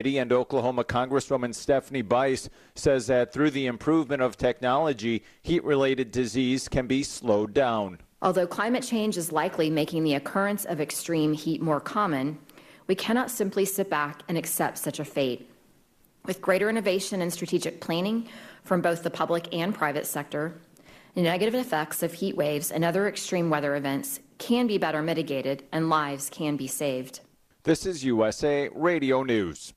and Oklahoma Congresswoman Stephanie Bice says that through the improvement of technology, heat related disease can be slowed down. Although climate change is likely making the occurrence of extreme heat more common, we cannot simply sit back and accept such a fate. With greater innovation and strategic planning from both the public and private sector, the negative effects of heat waves and other extreme weather events can be better mitigated and lives can be saved. This is USA Radio News.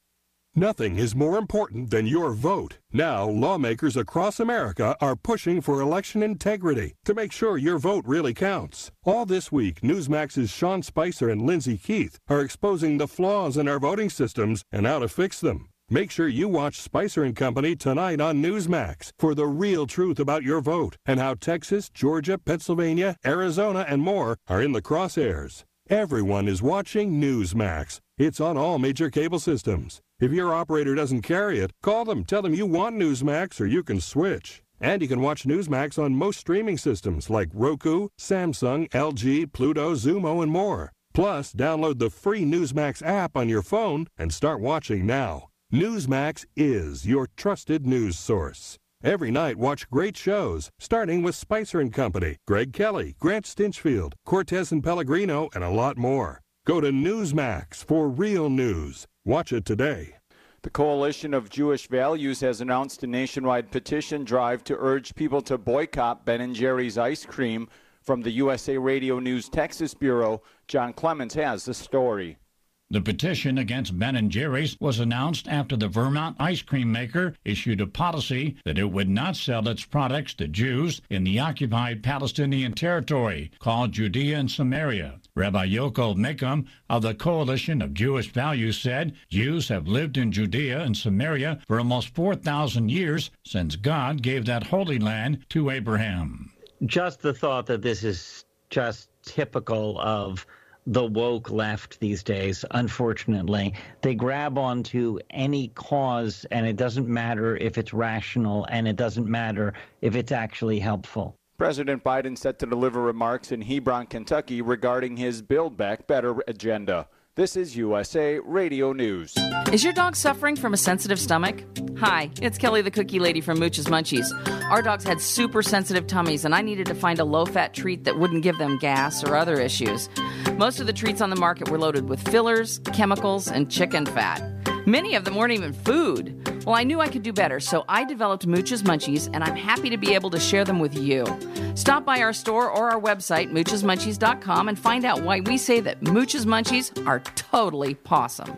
Nothing is more important than your vote. Now, lawmakers across America are pushing for election integrity to make sure your vote really counts. All this week, Newsmax's Sean Spicer and Lyndsay Keith are exposing the flaws in our voting systems and how to fix them. Make sure you watch Spicer and Company tonight on Newsmax for the real truth about your vote and how Texas, Georgia, Pennsylvania, Arizona, and more are in the crosshairs. Everyone is watching Newsmax. It's on all major cable systems. If your operator doesn't carry it, call them, tell them you want Newsmax, or you can switch. And you can watch Newsmax on most streaming systems like Roku, Samsung, LG, Pluto, Xumo, and more. Plus, download the free Newsmax app on your phone and start watching now. Newsmax is your trusted news source. Every night, watch great shows, starting with Spicer and Company, Greg Kelly, Grant Stinchfield, Cortes and Pellegrino, and a lot more. Go to Newsmax for real news. Watch it today. The Coalition of Jewish Values has announced a nationwide petition drive to urge people to boycott Ben & Jerry's ice cream. From the USA Radio News Texas Bureau, John Clemens has the story. The petition against Ben & Jerry's was announced after the Vermont ice cream maker issued a policy that it would not sell its products to Jews in the occupied Palestinian territory called Judea and Samaria. Rabbi Yaakov Menken of the Coalition of Jewish Values said Jews have lived in Judea and Samaria for almost 4,000 years since God gave that holy land to Abraham. Just the thought that this is just typical of the woke left these days, unfortunately. They grab onto any cause, and it doesn't matter if it's rational, and it doesn't matter if it's actually helpful. President Biden set to deliver remarks in Hebron, Kentucky regarding his Build Back Better agenda. This is USA Radio News. Is your dog suffering from a sensitive stomach? Hi, it's Kelly the Cookie Lady from Mooch's Munchies. Our dogs had super sensitive tummies, and I needed to find a low fat treat that wouldn't give them gas or other issues. Most of the treats on the market were loaded with fillers, chemicals, and chicken fat. Many of them weren't even food. Well, I knew I could do better, so I developed Mooch's Munchies, and I'm happy to be able to share them with you. Stop by our store or our website, moochesmunchies.com, and find out why we say that Mooch's Munchies are totally possum.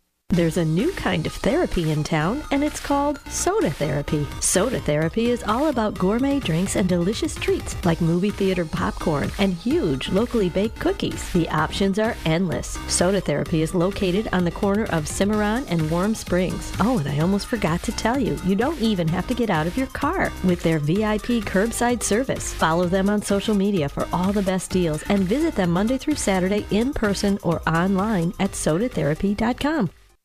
There's a new kind of therapy in town, and it's called soda therapy. Soda therapy is all about gourmet drinks and delicious treats like movie theater popcorn and huge locally baked cookies. The options are endless. Soda therapy is located on the corner of Cimarron and Warm Springs. Oh, and I almost forgot to tell you, you don't even have to get out of your car with their VIP curbside service. Follow them on social media for all the best deals and visit them Monday through Saturday in person or online at sodatherapy.com.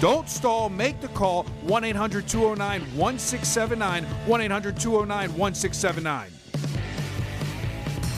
Don't stall. Make the call 1 800 209 1679. 1 800 209 1679.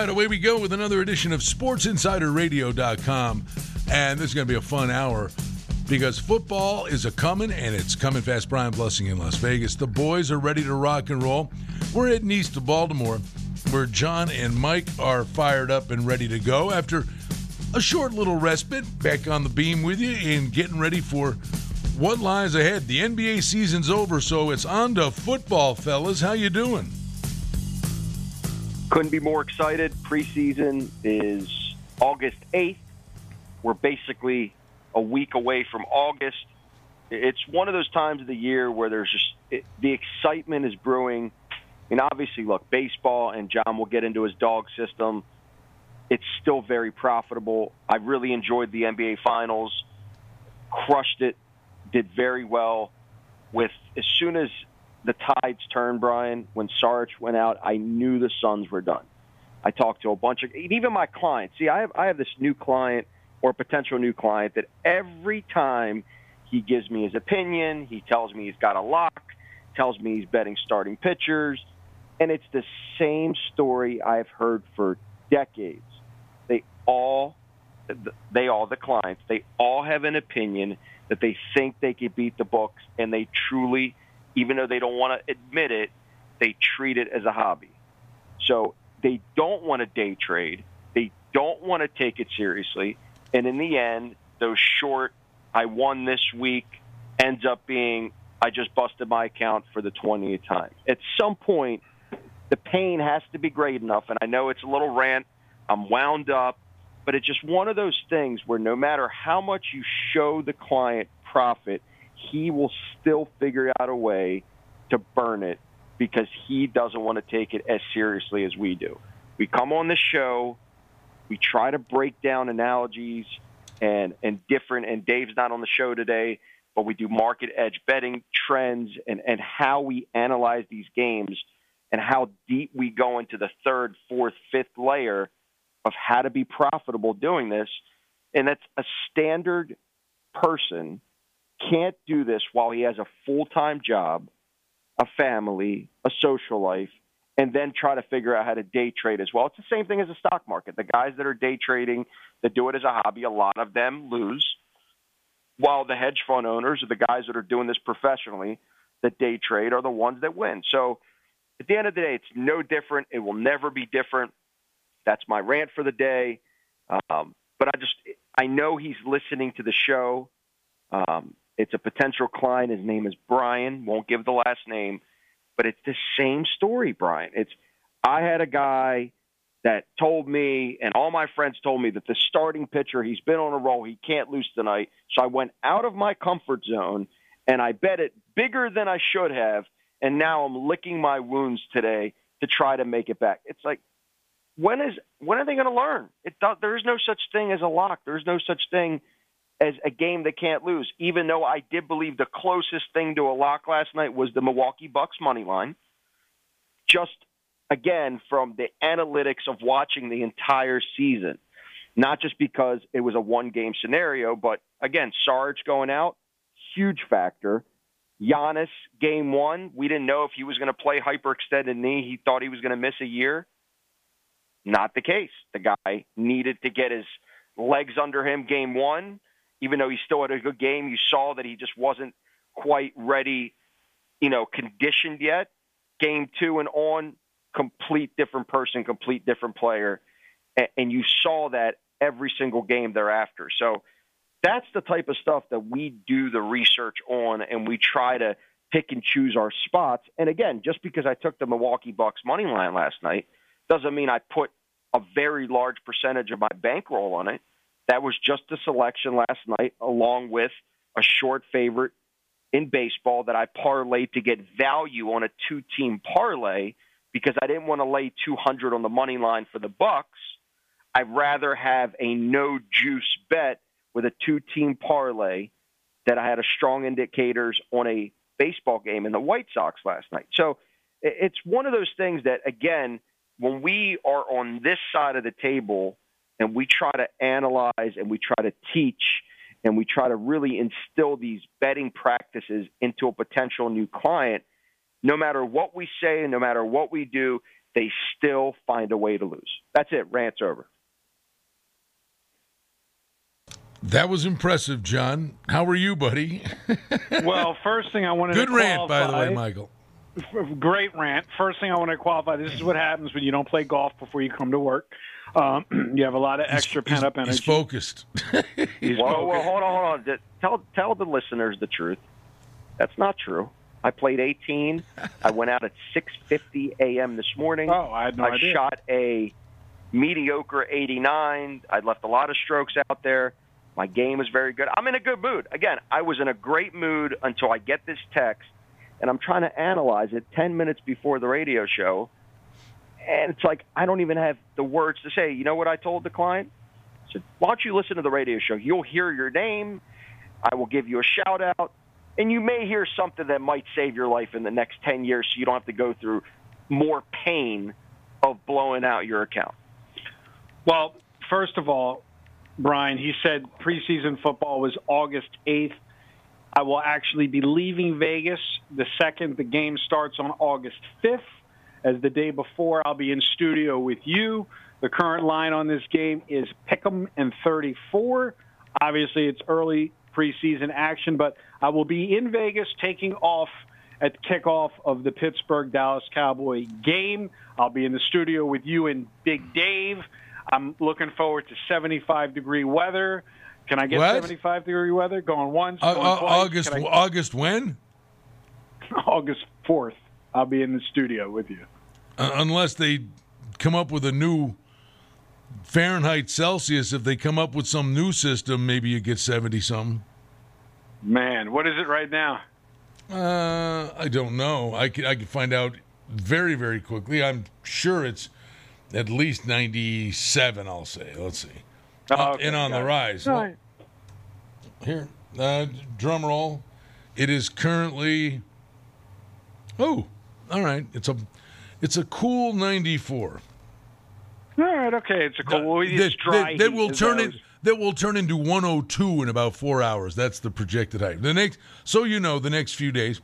Right, away we go with another edition of SportsInsiderRadio.com. And this is going to be a fun hour because football is a coming and it's coming fast. Brian Blessing in Las Vegas. The boys are ready to rock and roll. We're heading east to Baltimore where John and Mike are fired up and ready to go after a short little respite. Back on the beam with you and getting ready for what lies ahead. The NBA season's over, so it's on to football, fellas. How you doing? Couldn't be more excited. Preseason is August 8th. We're basically a week away from August. It's one of those times of the year where there's just it, the excitement is brewing. And obviously, look, baseball, and John will get into his dog system. It's still very profitable. I really enjoyed the NBA Finals, crushed it, did very well. With as soon as the tides turned, Brian, when Sarge went out, I knew the Suns were done. I talked to a bunch of even my clients. See, I have I have this new client or potential new client that every time he gives me his opinion, he tells me he's got a lock, tells me he's betting starting pitchers, and it's the same story I've heard for decades. They all they all the clients, they all have an opinion that they think they could beat the books and they truly even though they don't want to admit it, they treat it as a hobby. So they don't want to day trade. They don't want to take it seriously. And in the end, those short, I won this week, ends up being, I just busted my account for the 20th time. At some point, the pain has to be great enough. And I know it's a little rant. I'm wound up. but it's just one of those things where no matter how much you show the client profit, he will still figure out a way to burn it because he doesn't want to take it as seriously as we do. We come on the show, we try to break down analogies and and different and Dave's not on the show today, but we do market edge betting trends and and how we analyze these games and how deep we go into the third, fourth, fifth layer of how to be profitable doing this. And that's a standard person can't do this while he has a full-time job, a family, a social life, and then try to figure out how to day trade as well. It's the same thing as the stock market. The guys that are day trading, that do it as a hobby, a lot of them lose. While the hedge fund owners or the guys that are doing this professionally that day trade are the ones that win. So at the end of the day, it's no different. It will never be different. That's my rant for the day. Um, but I just, I know he's listening to the show. Um, it's a potential client. His name is Brian. Won't give the last name, but it's the same story, Brian. It's, I had a guy that told me, and all my friends told me that the starting pitcher, he's been on a roll, he can't lose tonight. So I went out of my comfort zone and I bet it bigger than I should have and now I'm licking my wounds today to try to make it back. It's like when is when are they going to learn? It there is no such thing as a lock. There is no such thing as a game they can't lose. Even though I did believe the closest thing to a lock last night was the Milwaukee Bucks money line. Just again from the analytics of watching the entire season, not just because it was a one game scenario, but again, Sarge going out, huge factor. Giannis, game one, we didn't know if he was going to play hyperextended knee. He thought he was going to miss a year. Not the case. The guy needed to get his legs under him game one. Even though he still had a good game, you saw that he just wasn't quite ready, you know, conditioned yet. Game two and on, complete different person, complete different player. And you saw that every single game thereafter. So, that's the type of stuff that we do the research on and we try to pick and choose our spots. And again, just because I took the Milwaukee Bucks money line last night doesn't mean I put a very large percentage of my bankroll on it. That was just a selection last night, along with a short favorite in baseball that I parlayed to get value on a two team parlay because I didn't want to lay 200 on the money line for the Bucks. I'd rather have a no juice bet with a two team parlay that I had a strong indicators on a baseball game in the White Sox last night. So it's one of those things that, again, when we are on this side of the table and we try to analyze and we try to teach and we try to really instill these betting practices into a potential new client, no matter what we say and no matter what we do, they still find a way to lose. That's it. Rant's over. That was impressive, John. How are you, buddy? well, first thing I wanted Good to rant, by the way, Michael. Great rant. First thing I want to qualify: this is what happens when you don't play golf before you come to work. Um, you have a lot of extra pent up energy. He's focused. he's well, focused. well, hold on, hold on. Tell tell the listeners the truth. That's not true. I played 18. I went out at 6:50 a.m. this morning. Oh, I had no I idea. shot a mediocre 89. I left a lot of strokes out there. My game is very good. I'm in a good mood. Again, I was in a great mood until I get this text, and I'm trying to analyze it 10 minutes before the radio show. And it's like, I don't even have the words to say. You know what I told the client? I said, why don't you listen to the radio show? You'll hear your name. I will give you a shout out. And you may hear something that might save your life in the next 10 years so you don't have to go through more pain of blowing out your account. Well, first of all, Brian, he said preseason football was August 8th. I will actually be leaving Vegas the second the game starts on August 5th. As the day before, I'll be in studio with you. The current line on this game is Pick'em and 34. Obviously, it's early preseason action, but I will be in Vegas taking off at kickoff of the Pittsburgh Dallas Cowboy game. I'll be in the studio with you and Big Dave. I'm looking forward to 75 degree weather. Can I get What? 75 degree weather? Going once, Uh, going uh, twice. August I- August when? August 4th. I'll be in the studio with you. Uh, unless they come up with a new Fahrenheit Celsius, if they come up with some new system, maybe you get 70 something. Man, what is it right now? Uh, I don't know. I could I could find out very very quickly. I'm sure it's at least 97. I'll say. Let's see. Oh, okay, and on the got it. rise. Here, uh, drum roll. It is currently. Oh, all right. It's a, it's a cool 94. All right, okay, it's a cool. That, it's dry. that- that will turn it that will turn into 102 in about four hours. That's the projected height. The next, so you know, the next few days,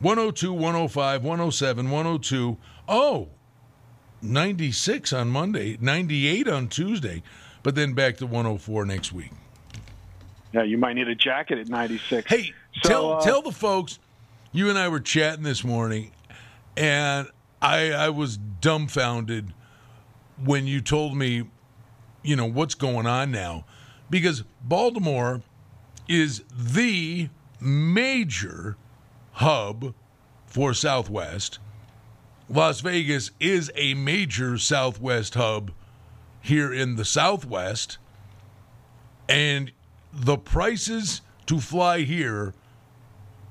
102, 105, 107, 102. Oh, 96 on Monday, 98 on Tuesday, but then back to 104 next week. Yeah, you might need a jacket at 96. Hey, So, tell uh, tell the folks. You and I were chatting this morning, and I I was dumbfounded when you told me, you know, what's going on now, because Baltimore is the major hub for Southwest. Las Vegas is a major Southwest hub here in the Southwest, and the prices to fly here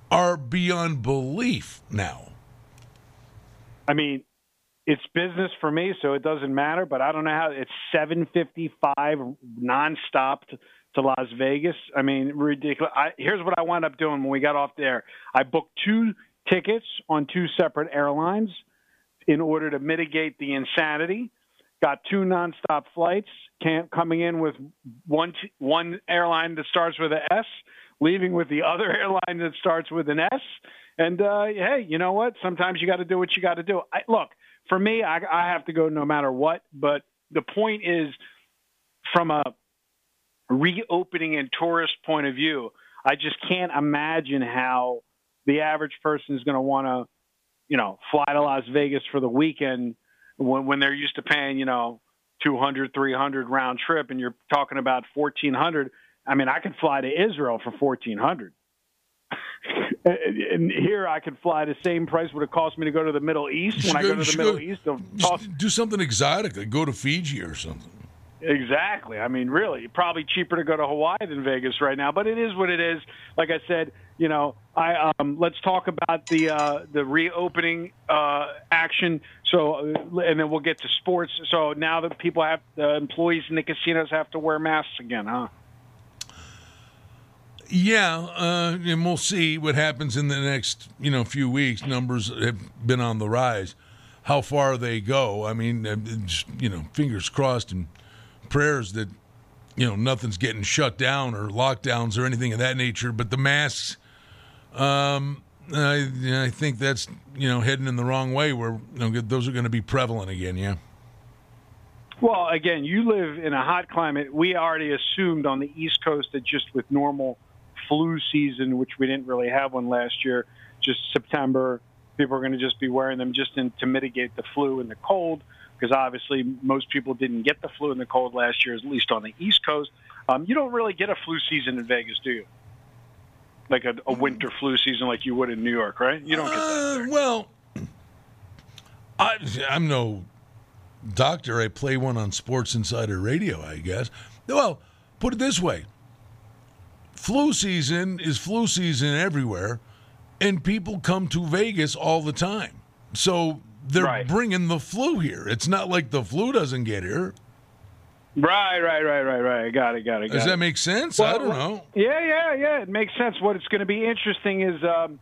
are beyond belief now. I mean, it's business for me, so it doesn't matter. But I don't know how it's 755 nonstop to, to Las Vegas. I mean, ridiculous. I, here's what I wound up doing when we got off there. I booked two tickets on two separate airlines in order to mitigate the insanity. Got two nonstop flights, can't, coming in with one one airline that starts with an S, leaving with the other airline that starts with an S. And uh, hey, you know what? Sometimes you got to do what you got to do. I, look, for me, I, I have to go no matter what. But the point is, from a reopening and tourist point of view, I just can't imagine how the average person is going to want to, you know, fly to Las Vegas for the weekend when, when they're used to paying, you know, 200, 300 round trip, and you're talking about 1400. I mean, I could fly to Israel for 1400. And here I could fly the same price would have cost me to go to the Middle East. When I go go- to the Middle go- East, cost do something exotic, like go to Fiji or something. Exactly. I mean, really, probably cheaper to go to Hawaii than Vegas right now, but it is what it is. Like I said, you know, I um, let's talk about the uh, the reopening uh, action. So, uh, and then we'll get to sports. So now that people have the employees in the casinos have to wear masks again, huh? Yeah, uh, and we'll see what happens in the next you know few weeks. Numbers have been on the rise. How far they go, I mean, uh, you know, fingers crossed and prayers that you know nothing's getting shut down or lockdowns or anything of that nature. But the masks, um, I, I think that's you know heading in the wrong way. Where you know those are going to be prevalent again. Yeah. Well, again, you live in a hot climate. We already assumed on the East Coast that just with normal flu season, which we didn't really have one last year, just September, people are going to just be wearing them just in, to mitigate the flu and the cold, because obviously most people didn't get the flu and the cold last year, at least on the East Coast. Um, you don't really get a flu season in Vegas, do you? Like a, a winter flu season, like you would in New York, right? You don't get that. Uh, well, I, I'm no doctor. I play one on Sports Insider Radio, I guess. Well, put it this way flu season is flu season everywhere, and people come to Vegas all the time. So they're bringing the flu here. It's not like the flu doesn't get here. Right, right, right, right, right. I got it, got it. Does that it. make sense? I don't know. Yeah, yeah, yeah. It makes sense. What it's going to be interesting is um,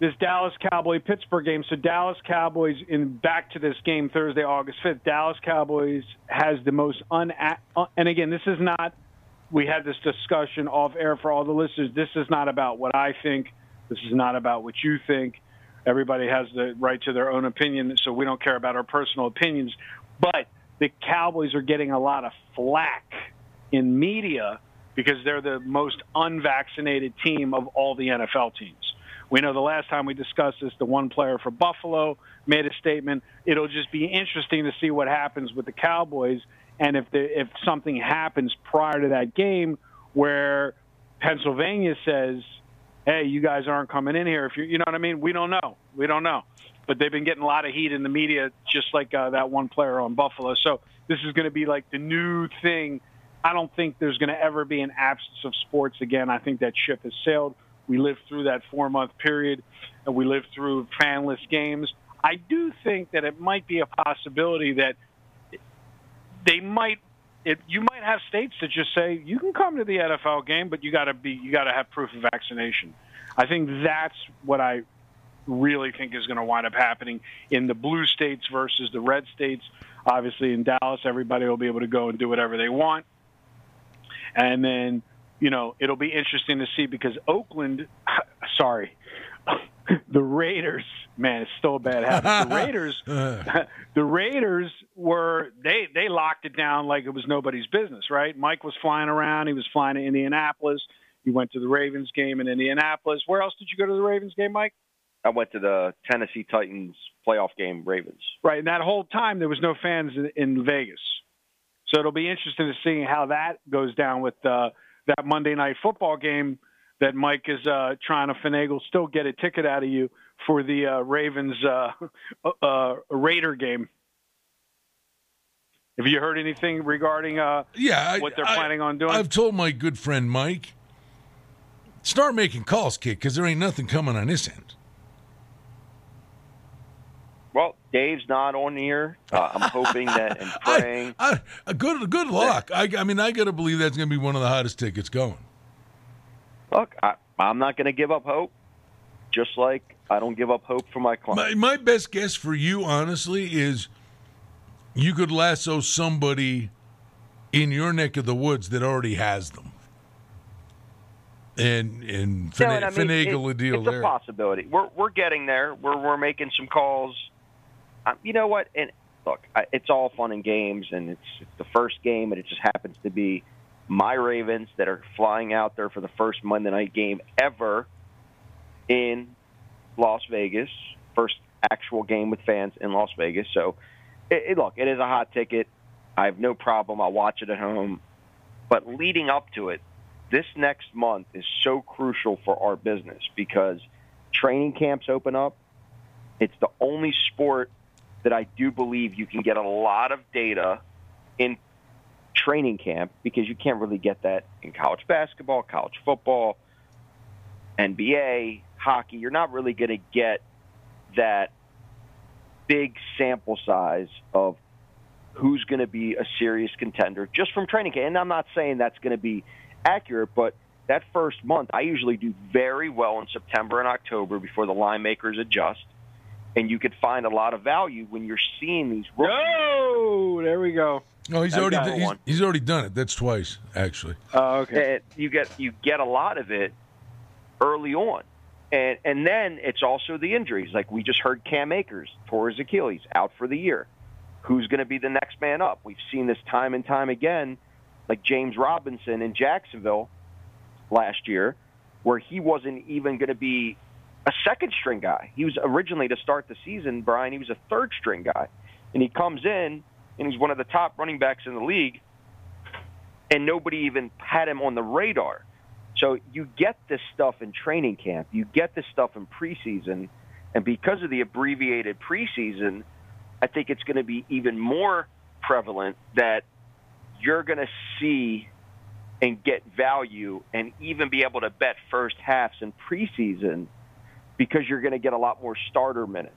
this Dallas Cowboy Pittsburgh game. So Dallas Cowboys in back to this game Thursday, August fifth. Dallas Cowboys has the most un. uh, And again, this is not. We had this discussion off air for all the listeners. This is not about what I think. This is not about what you think. Everybody has the right to their own opinion, so we don't care about our personal opinions. But the Cowboys are getting a lot of flack in media because they're the most unvaccinated team of all the NFL teams. We know the last time we discussed this, the one player for Buffalo made a statement. It'll just be interesting to see what happens with the Cowboys and if the, if something happens prior to that game where Pennsylvania says, "Hey, you guys aren't coming in here." If you you know what I mean, we don't know. We don't know. but they've been getting a lot of heat in the media, just like uh, that one player on Buffalo. So this is going to be like the new thing. I don't think there's going to ever be an absence of sports again. I think that ship has sailed. We lived through that four month period, and we lived through fanless games. I do think that it might be a possibility that they might. It, you might have states that just say you can come to the NFL game, but you got to be you got to have proof of vaccination. I think that's what I really think is going to wind up happening in the blue states versus the red states. Obviously, in Dallas, everybody will be able to go and do whatever they want. And then, you know, it'll be interesting to see because Oakland, sorry, the Raiders, man, it's still a bad habit. The Raiders, the Raiders were they they locked it down like it was nobody's business, right? Mike was flying around. He was flying to Indianapolis. He went to the Ravens game in Indianapolis. Where else did you go to the Ravens game, Mike? I went to the Tennessee Titans playoff game, Ravens. Right, and that whole time there was no fans in, in Vegas. So it'll be interesting to see how that goes down with uh, that Monday night football game that Mike is uh, trying to finagle, still get a ticket out of you for the uh, Ravens uh, uh, Raider game. Have you heard anything regarding uh, yeah, what they're I, planning on doing? I've told my good friend Mike, start making calls, kid, because there ain't nothing coming on this end. Well, Dave's not on here. Uh, I'm hoping that and praying. I, I, good, good luck. I, I mean, I got to believe that's going to be one of the hottest tickets going. Look, I, I'm not going to give up hope. Just like I don't give up hope for my clients. My, my best guess for you, honestly, is you could lasso somebody in your neck of the woods that already has them, and and, No, fina- I mean, finagle it- a deal it's there. a possibility. We're we're getting there. We're we're making some calls. Um, you know what? And look, I, it's all fun and games, and it's, it's the first game, and it just happens to be my Ravens that are flying out there for the first Monday night game ever in Las Vegas. First actual game with fans in Las Vegas. So, it, it, look, it is a hot ticket. I have no problem. I'll watch it at home. But leading up to it, this next month is so crucial for our business because training camps open up. It's the only sport that I do believe you can get a lot of data in training camp because you can't really get that in college basketball, college football, NBA, hockey. You're not really going to get that big sample size of who's going to be a serious contender just from training camp. And I'm not saying that's going to be accurate, but that first month, I usually do very well in September and October before the line makers adjust. And you could find a lot of value when you're seeing these rookies. Oh, there we go. No, he's That already he's, he's already done it. That's twice actually. Oh, okay. And you get you get a lot of it early on. And and then it's also the injuries. Like we just heard Cam Akers tore his Achilles out for the year. Who's going to be the next man up? We've seen this time and time again, like James Robinson in Jacksonville last year, where he wasn't even going to be a second string guy. He was originally to start the season, Brian, he was a third string guy. And he comes in and he's one of the top running backs in the league and nobody even had him on the radar. So you get this stuff in training camp, you get this stuff in preseason, and because of the abbreviated preseason, I think it's going to be even more prevalent that you're going to see and get value and even be able to bet first halves in preseason because you're going to get a lot more starter minutes.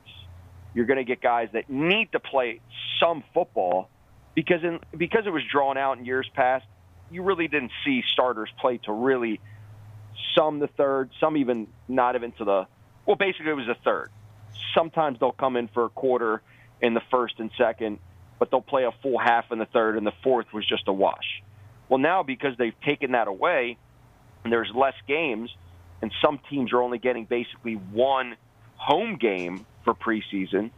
You're going to get guys that need to play some football because in because it was drawn out in years past, you really didn't see starters play to really some the third, some even not even to the well, basically it was a third. Sometimes they'll come in for a quarter in the first and second, but they'll play a full half in the third, and the fourth was just a wash. Well, now because they've taken that away, and there's less games, and some teams are only getting basically one home game for preseason.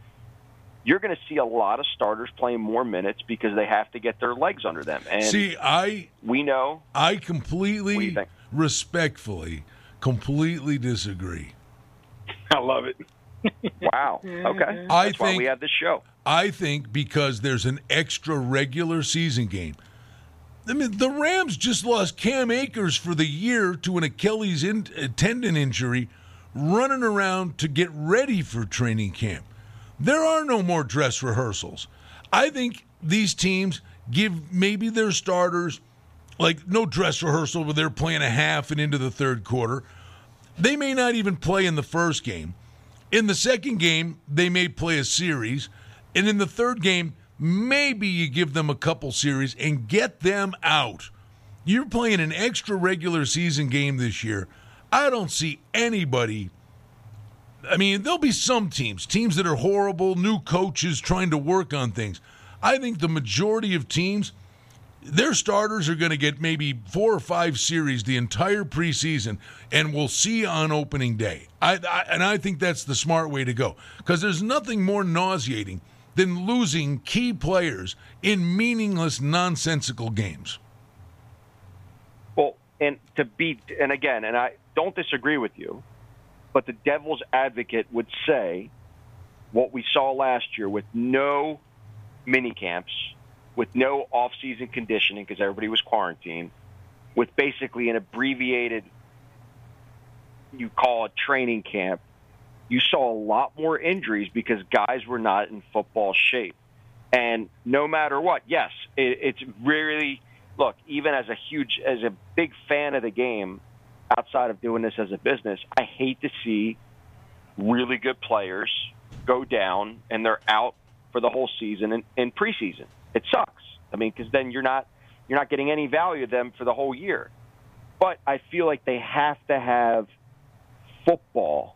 You're going to see a lot of starters playing more minutes because they have to get their legs under them. And See, I we know I completely, respectfully, completely disagree. I love it. wow. Okay. I That's why think we have this show. I think because there's an extra regular season game. I mean, the Rams just lost Cam Akers for the year to an Achilles in, uh, tendon injury, running around to get ready for training camp. There are no more dress rehearsals. I think these teams give maybe their starters like no dress rehearsal where they're playing a half and into the third quarter. They may not even play in the first game. In the second game, they may play a series. And in the third game, maybe you give them a couple series and get them out. You're playing an extra regular season game this year. I don't see anybody. I mean, there'll be some teams, teams that are horrible, new coaches trying to work on things. I think the majority of teams, their starters are going to get maybe four or five series the entire preseason, and we'll see on opening day. I, I and I think that's the smart way to go because there's nothing more nauseating than losing key players in meaningless, nonsensical games. Well, and to be, and again, and I don't disagree with you, but the devil's advocate would say what we saw last year with no mini camps, with no off-season conditioning because everybody was quarantined, with basically an abbreviated, you call it training camp, you saw a lot more injuries because guys were not in football shape. And no matter what, yes, it, it's really look. Even as a huge, as a big fan of the game, outside of doing this as a business, I hate to see really good players go down and they're out for the whole season in, in preseason. It sucks. I mean, because then you're not you're not getting any value of them for the whole year. But I feel like they have to have football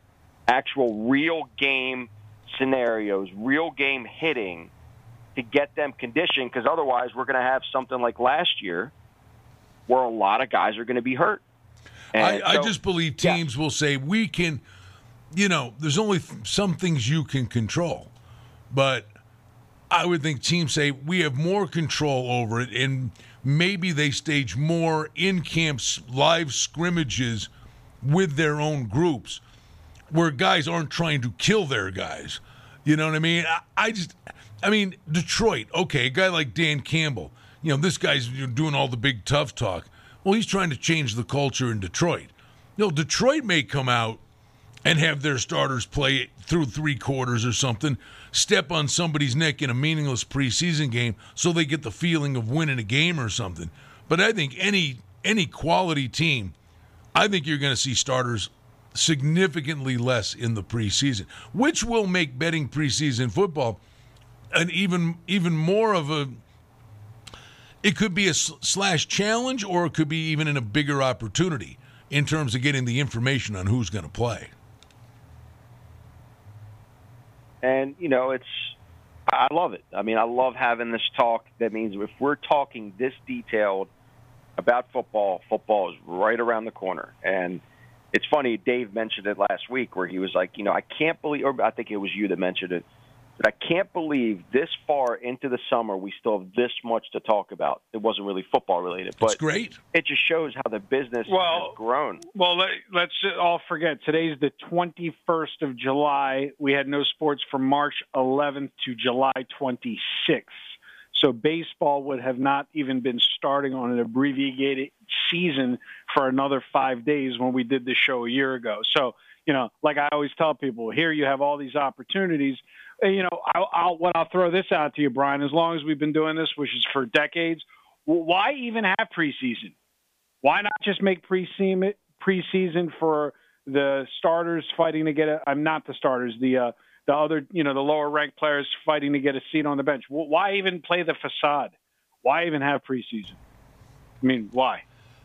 actual real game scenarios, real game hitting to get them conditioned because otherwise we're going to have something like last year where a lot of guys are going to be hurt. I, so, I, just believe teams yeah. will say we can, you know, there's only some things you can control, but I would think teams say we have more control over it, and maybe they stage more in camps live scrimmages with their own groups where guys aren't trying to kill their guys. You know what I mean? I, I just, I mean, Detroit, okay, a guy like Dan Campbell, you know, this guy's doing all the big tough talk. Well, he's trying to change the culture in Detroit. You know, Detroit may come out and have their starters play through three quarters or something, step on somebody's neck in a meaningless preseason game so they get the feeling of winning a game or something. But I think any any quality team, I think you're going to see starters significantly less in the preseason, which will make betting preseason football an even even more of a it could be a slash challenge or it could be even in a bigger opportunity in terms of getting the information on who's going to play. And you know, it's I love it. I mean, I love having this talk. That means if we're talking this detailed about football, football is right around the corner and it's funny. Dave mentioned it last week where he was like, you know, I can't believe, or I think it was you that mentioned it, but I can't believe this far into the summer we still have this much to talk about. It wasn't really football related, but it's great. It just shows how the business well, has grown. Well, let, us all forget today's the 21st of July. We had no sports from March 11th to July 26th. So baseball would have not even been starting on an abbreviated season for another five days when we did the show a year ago. So, you know, like I always tell people, here you have all these opportunities. You know, I'll, I'll what I'll throw this out to you, Brian. As long as we've been doing this, which is for decades, why even have preseason? Why not just make preseason preseason for the starters fighting to get it? I'm not the starters. The uh, the other, you know, the lower ranked players fighting to get a seat on the bench. Why even play the facade? Why even have preseason? I mean, why?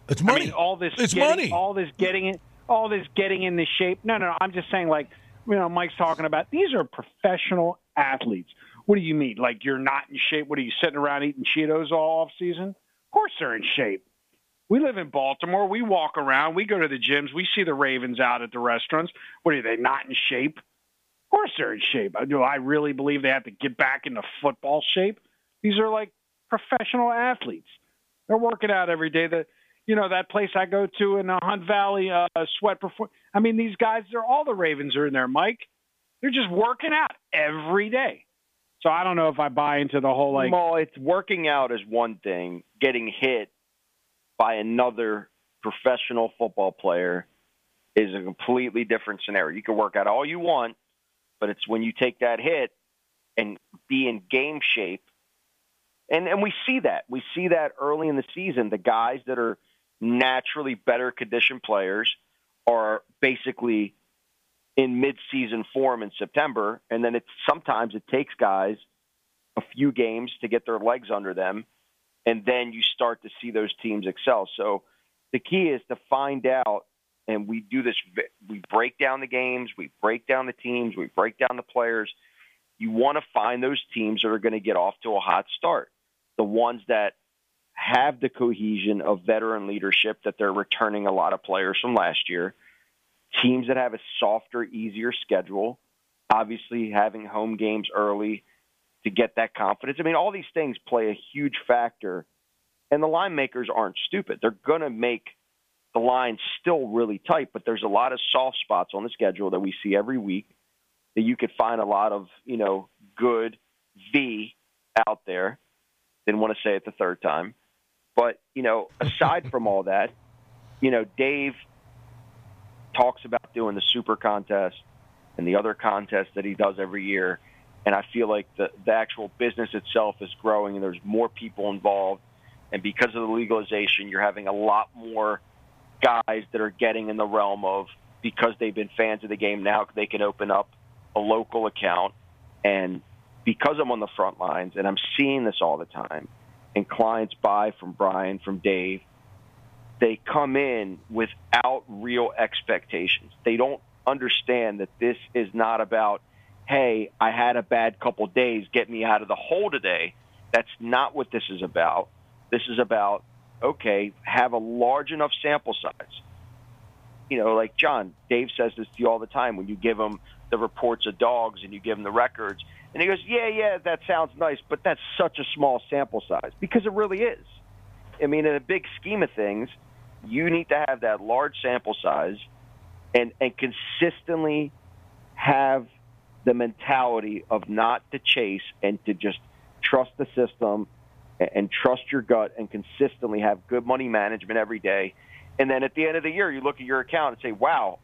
It's money. I mean, all this. It's getting, money. All this getting it. All this getting in the shape. No, no, no. I'm just saying, like, you know, Mike's talking about. These are professional athletes. What do you mean? Like you're not in shape? What are you sitting around eating Cheetos all off season? Of course they're in shape. We live in Baltimore. We walk around. We go to the gyms. We see the Ravens out at the restaurants. What are they not in shape? Of course they're in shape. I do I really believe they have to get back into football shape? These are like professional athletes. They're working out every day. That you know that place I go to in uh, Hunt Valley, uh, Sweat Perform. I mean, these guys, they're all the Ravens are in there, Mike. They're just working out every day. So I don't know if I buy into the whole like. Well, it's working out is one thing. Getting hit by another professional football player is a completely different scenario. You can work out all you want, but it's when you take that hit and be in game shape. And and we see that. We see that early in the season. The guys that are naturally better conditioned players are basically in mid-season form in September, and then it's sometimes it takes guys a few games to get their legs under them, and then you start to see those teams excel. So the key is to find out, and we do this. We break down the games, we break down the teams, we break down the players. You want to find those teams that are going to get off to a hot start, the ones that have the cohesion of veteran leadership that they're returning a lot of players from last year teams that have a softer, easier schedule, obviously having home games early to get that confidence. I mean, all these things play a huge factor. And the line makers aren't stupid. They're going to make the line's still really tight, but there's a lot of soft spots on the schedule that we see every week that you could find a lot of, you know, good V out there. Didn't want to say it the third time. But, you know, aside from all that, you know, Dave talks about doing the super contest and the other contests that he does every year. And I feel like the, the actual business itself is growing and there's more people involved. And because of the legalization, you're having a lot more guys that are getting in the realm of because they've been fans of the game now, they can open up a local account. And because I'm on the front lines and I'm seeing this all the time, and clients buy from Brian, from Dave, they come in without real expectations. They don't understand that this is not about, hey, I had a bad couple days, get me out of the hole today. That's not what this is about. This is about, okay, have a large enough sample size. You know, like John, Dave says this to you all the time when you give him the reports of dogs and you give him the records. And he goes, yeah, yeah, that sounds nice, but that's such a small sample size because it really is. I mean, in a big scheme of things, you need to have that large sample size and, and consistently have the mentality of not to chase and to just trust the system and, trust your gut and consistently have good money management every day. And then at the end of the year, you look at your account and say, wow,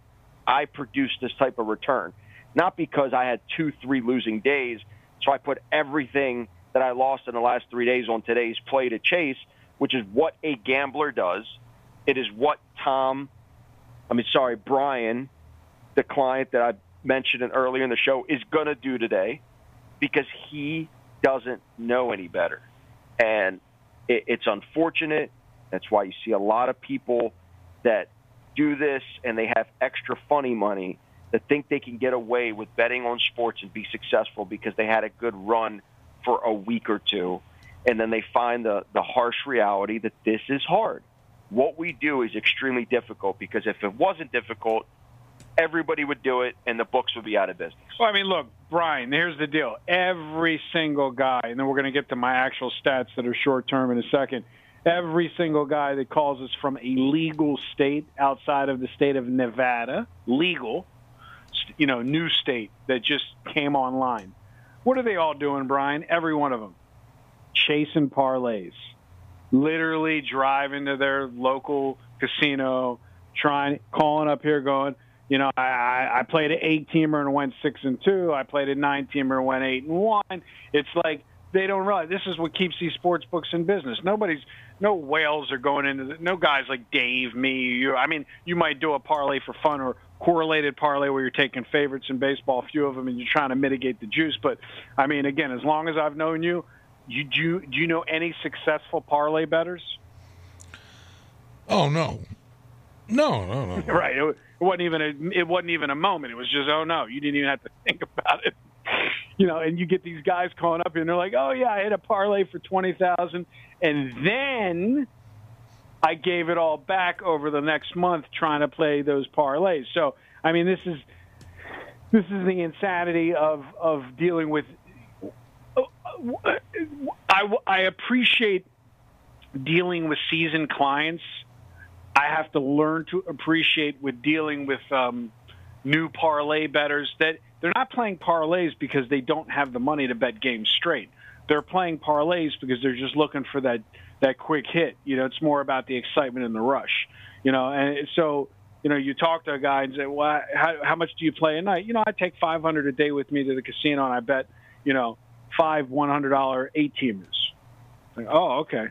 I produced this type of return. Not because I had two, three losing days, so I put everything that I lost in the last three days on today's play to chase, which is what a gambler does – it is what Tom, I mean, sorry, Brian, the client that I mentioned earlier in the show, is going to do today because he doesn't know any better. And it, it's unfortunate. That's why you see a lot of people that do this and they have extra funny money that think they can get away with betting on sports and be successful because they had a good run for a week or two. And then they find the, the harsh reality that this is hard what we do is extremely difficult because if it wasn't difficult, everybody would do it and the books would be out of business. Well, I mean, look, Brian, here's the deal. Every single guy, and then we're going to get to my actual stats that are short term in a second. Every single guy that calls us from a legal state outside of the state of Nevada, legal, you know, new state that just came online. What are they all doing, Brian? Every one of them. Chasing parlays literally driving to their local casino, trying calling up here, going, you know, I, I played an eight teamer and went six and two. I played a nine teamer and went eight and one. It's like they don't realize this is what keeps these sports books in business. Nobody's, no whales are going into the, no guys like Dave, me, you. I mean, you might do a parlay for fun or correlated parlay where you're taking favorites in baseball, a few of them, and you're trying to mitigate the juice. But I mean, again, as long as I've known you, you, do, you, do you know any successful parlay betters? Oh no, no, no, no. right. It, it, wasn't even a. It wasn't even a moment. It was just, oh no, you didn't even have to think about it. You know, and you get these guys calling up and they're like, oh yeah, I hit a parlay for twenty thousand, and then I gave it all back over the next month trying to play those parlays. So I mean, this is this is the insanity of of dealing with I, I appreciate dealing with seasoned clients. I have to learn to appreciate with dealing with um, new parlay betters that they're not playing parlays because they don't have the money to bet games straight. They're playing parlays because they're just looking for that that quick hit. You know, it's more about the excitement and the rush. You know, and so you know, you talk to a guy and say, "Well, how, how much do you play a night?" You know, I take 500 a day with me to the casino and I bet, you know, five one hundred dollar eight teamers. Like, oh, okay.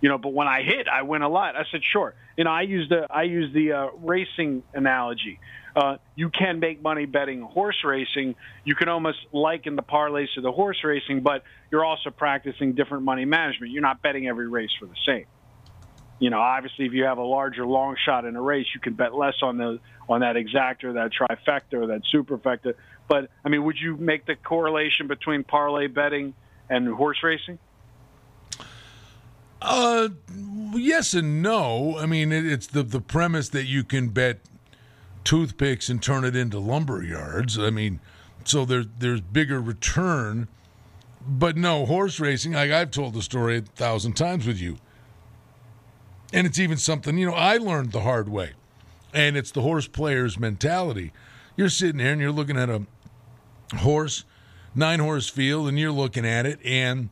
You know, but when I hit, I win a lot. I said, sure. You know, I use the I use the uh, racing analogy. Uh, you can make money betting horse racing. You can almost liken the parlays to the horse racing, but you're also practicing different money management. You're not betting every race for the same. You know, obviously, if you have a larger long shot in a race, you can bet less on the on that exacta, or that trifecta, or that superfecta. But I mean, would you make the correlation between parlay betting and horse racing? Uh, yes and no. I mean, it, it's the the premise that you can bet toothpicks and turn it into lumber yards. I mean, so there's there's bigger return. But no, horse racing, like I've told the story a thousand times with you. And it's even something, you know, I learned the hard way. And it's the horse player's mentality. You're sitting there and you're looking at a horse, nine horse field, and you're looking at it, and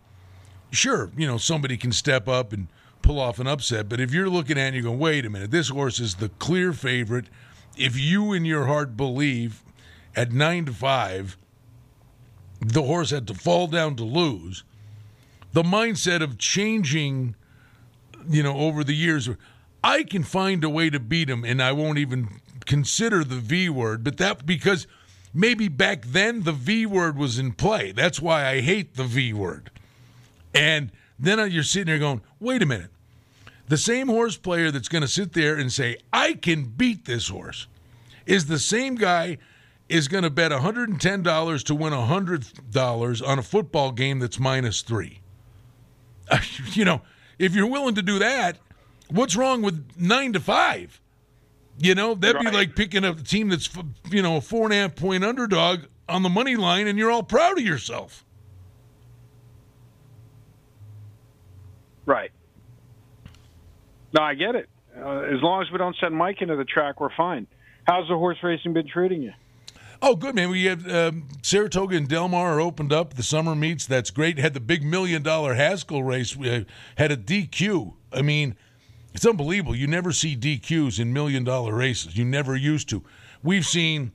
sure, you know, somebody can step up and pull off an upset. But if you're looking at it and you're going, wait a minute, this horse is the clear favorite. If you in your heart believe at nine to five, the horse had to fall down to lose, the mindset of changing, you know, over the years, I can find a way to beat him and I won't even consider the V word, but that because maybe back then the V word was in play. That's why I hate the V word. And then you're sitting there going, wait a minute. The same horse player that's going to sit there and say, I can beat this horse, is the same guy is going to bet $110 to win $100 on a football game that's minus three. you know, if you're willing to do that, what's wrong with nine to five? You know, that'd right. be like picking up a team that's, you know, a four and a half point underdog on the money line and you're all proud of yourself. Right. No, I get it. Uh, as long as we don't send Mike into the track, we're fine. How's the horse racing been treating you? Oh, good man. We had um, Saratoga and Del Mar are opened up. The summer meets. That's great. Had the big million dollar Haskell race. We had a DQ. I mean, it's unbelievable. You never see DQs in million dollar races. You never used to. We've seen.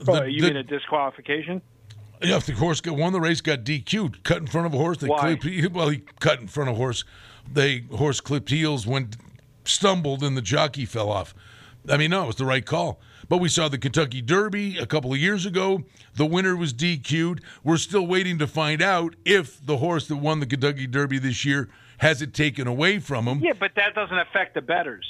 The, oh, you the, mean a disqualification? Yeah, if the horse got won the race, got DQ'd, cut in front of a horse. They Why? Clipped, well, he cut in front of a horse. They horse clipped heels, went stumbled, and the jockey fell off. I mean, no, it was the right call. But we saw the Kentucky Derby a couple of years ago. The winner was DQ'd. We're still waiting to find out if the horse that won the Kentucky Derby this year has it taken away from him. Yeah, but that doesn't affect the betters.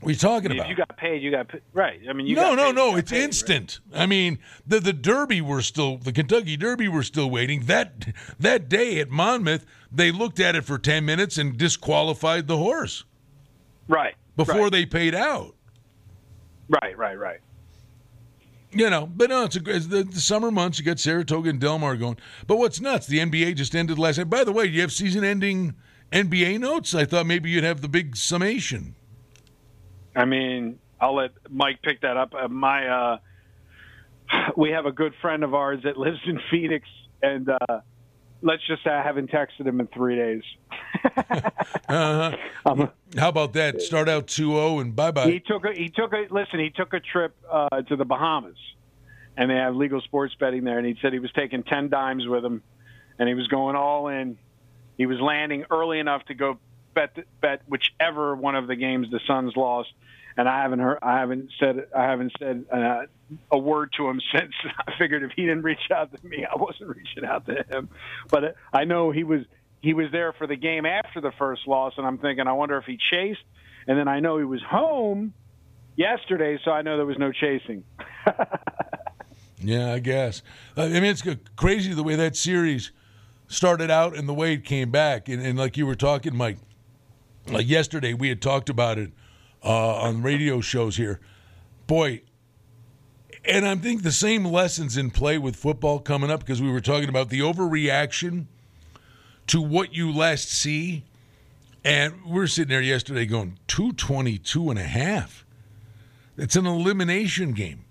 What are you talking I mean, about? You got paid, you got right. I mean, you no, no, paid, no. It's paid, instant. Right? I mean, the the Derby were still the Kentucky Derby were still waiting. That that day at Monmouth, they looked at it for ten minutes and disqualified the horse. Right. Before right. they paid out. Right, right, right. You know, but no, it's, a, it's the, the, summer months. You got Saratoga and Del Mar going. But what's nuts? The NBA just ended last night. By the way, do you have season-ending NBA notes. I thought maybe you'd have the big summation. I mean, I'll let Mike pick that up. Uh, my, uh, we have a good friend of ours that lives in Phoenix, and uh, let's just say I haven't texted him in three days. uh-huh. um, How about that? Start out 2-0 and bye bye. He took a he took a listen. He took a trip uh, to the Bahamas, and they have legal sports betting there. And he said he was taking ten dimes with him, and he was going all in. He was landing early enough to go bet bet whichever one of the games the Suns lost. And I haven't heard. I haven't said. I haven't said uh, a word to him since. I figured if he didn't reach out to me, I wasn't reaching out to him. But I know he was he was there for the game after the first loss, and I'm thinking, I wonder if he chased. And then I know he was home yesterday, so I know there was no chasing. yeah, I guess. Uh, I mean, it's crazy the way that series started out and the way it came back. And, and like you were talking, Mike, like yesterday we had talked about it uh, on radio shows here. Boy, and I think the same lessons in play with football coming up because we were talking about the overreaction – to what you last see. And we're sitting there yesterday going 222 and a half. It's an elimination game.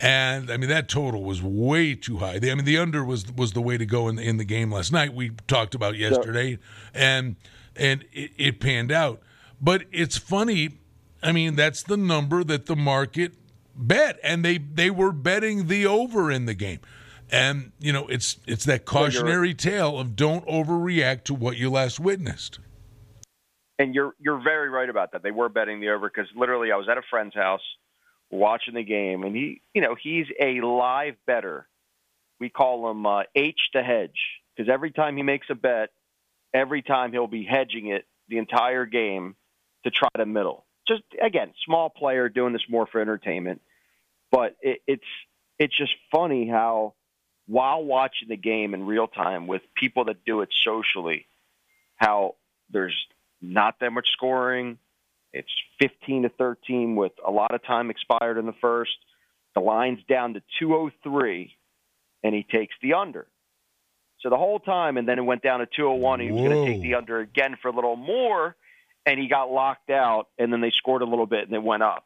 And I mean that total was way too high. I mean the under was was the way to go in the, in the game last night. We talked about yesterday, and and it, it panned out. But it's funny. I mean that's the number that the market bet, and they they were betting the over in the game. And you know, it's it's that cautionary tale of don't overreact to what you last witnessed. And you're you're very right about that. They were betting the over because literally I was at a friend's house watching the game, and he, you know, he's a live better. We call him uh, H to hedge because every time he makes a bet, every time he'll be hedging it the entire game to try to middle. Just again, small player doing this more for entertainment, but it, it's it's just funny how while watching the game in real time with people that do it socially, how there's not that much scoring. It's 15 to 13 with a lot of time expired in the first. The line's down to 203, and he takes the under. So the whole time, and then it went down to 201. He was going to take the under again for a little more, and he got locked out. And then they scored a little bit, and it went up.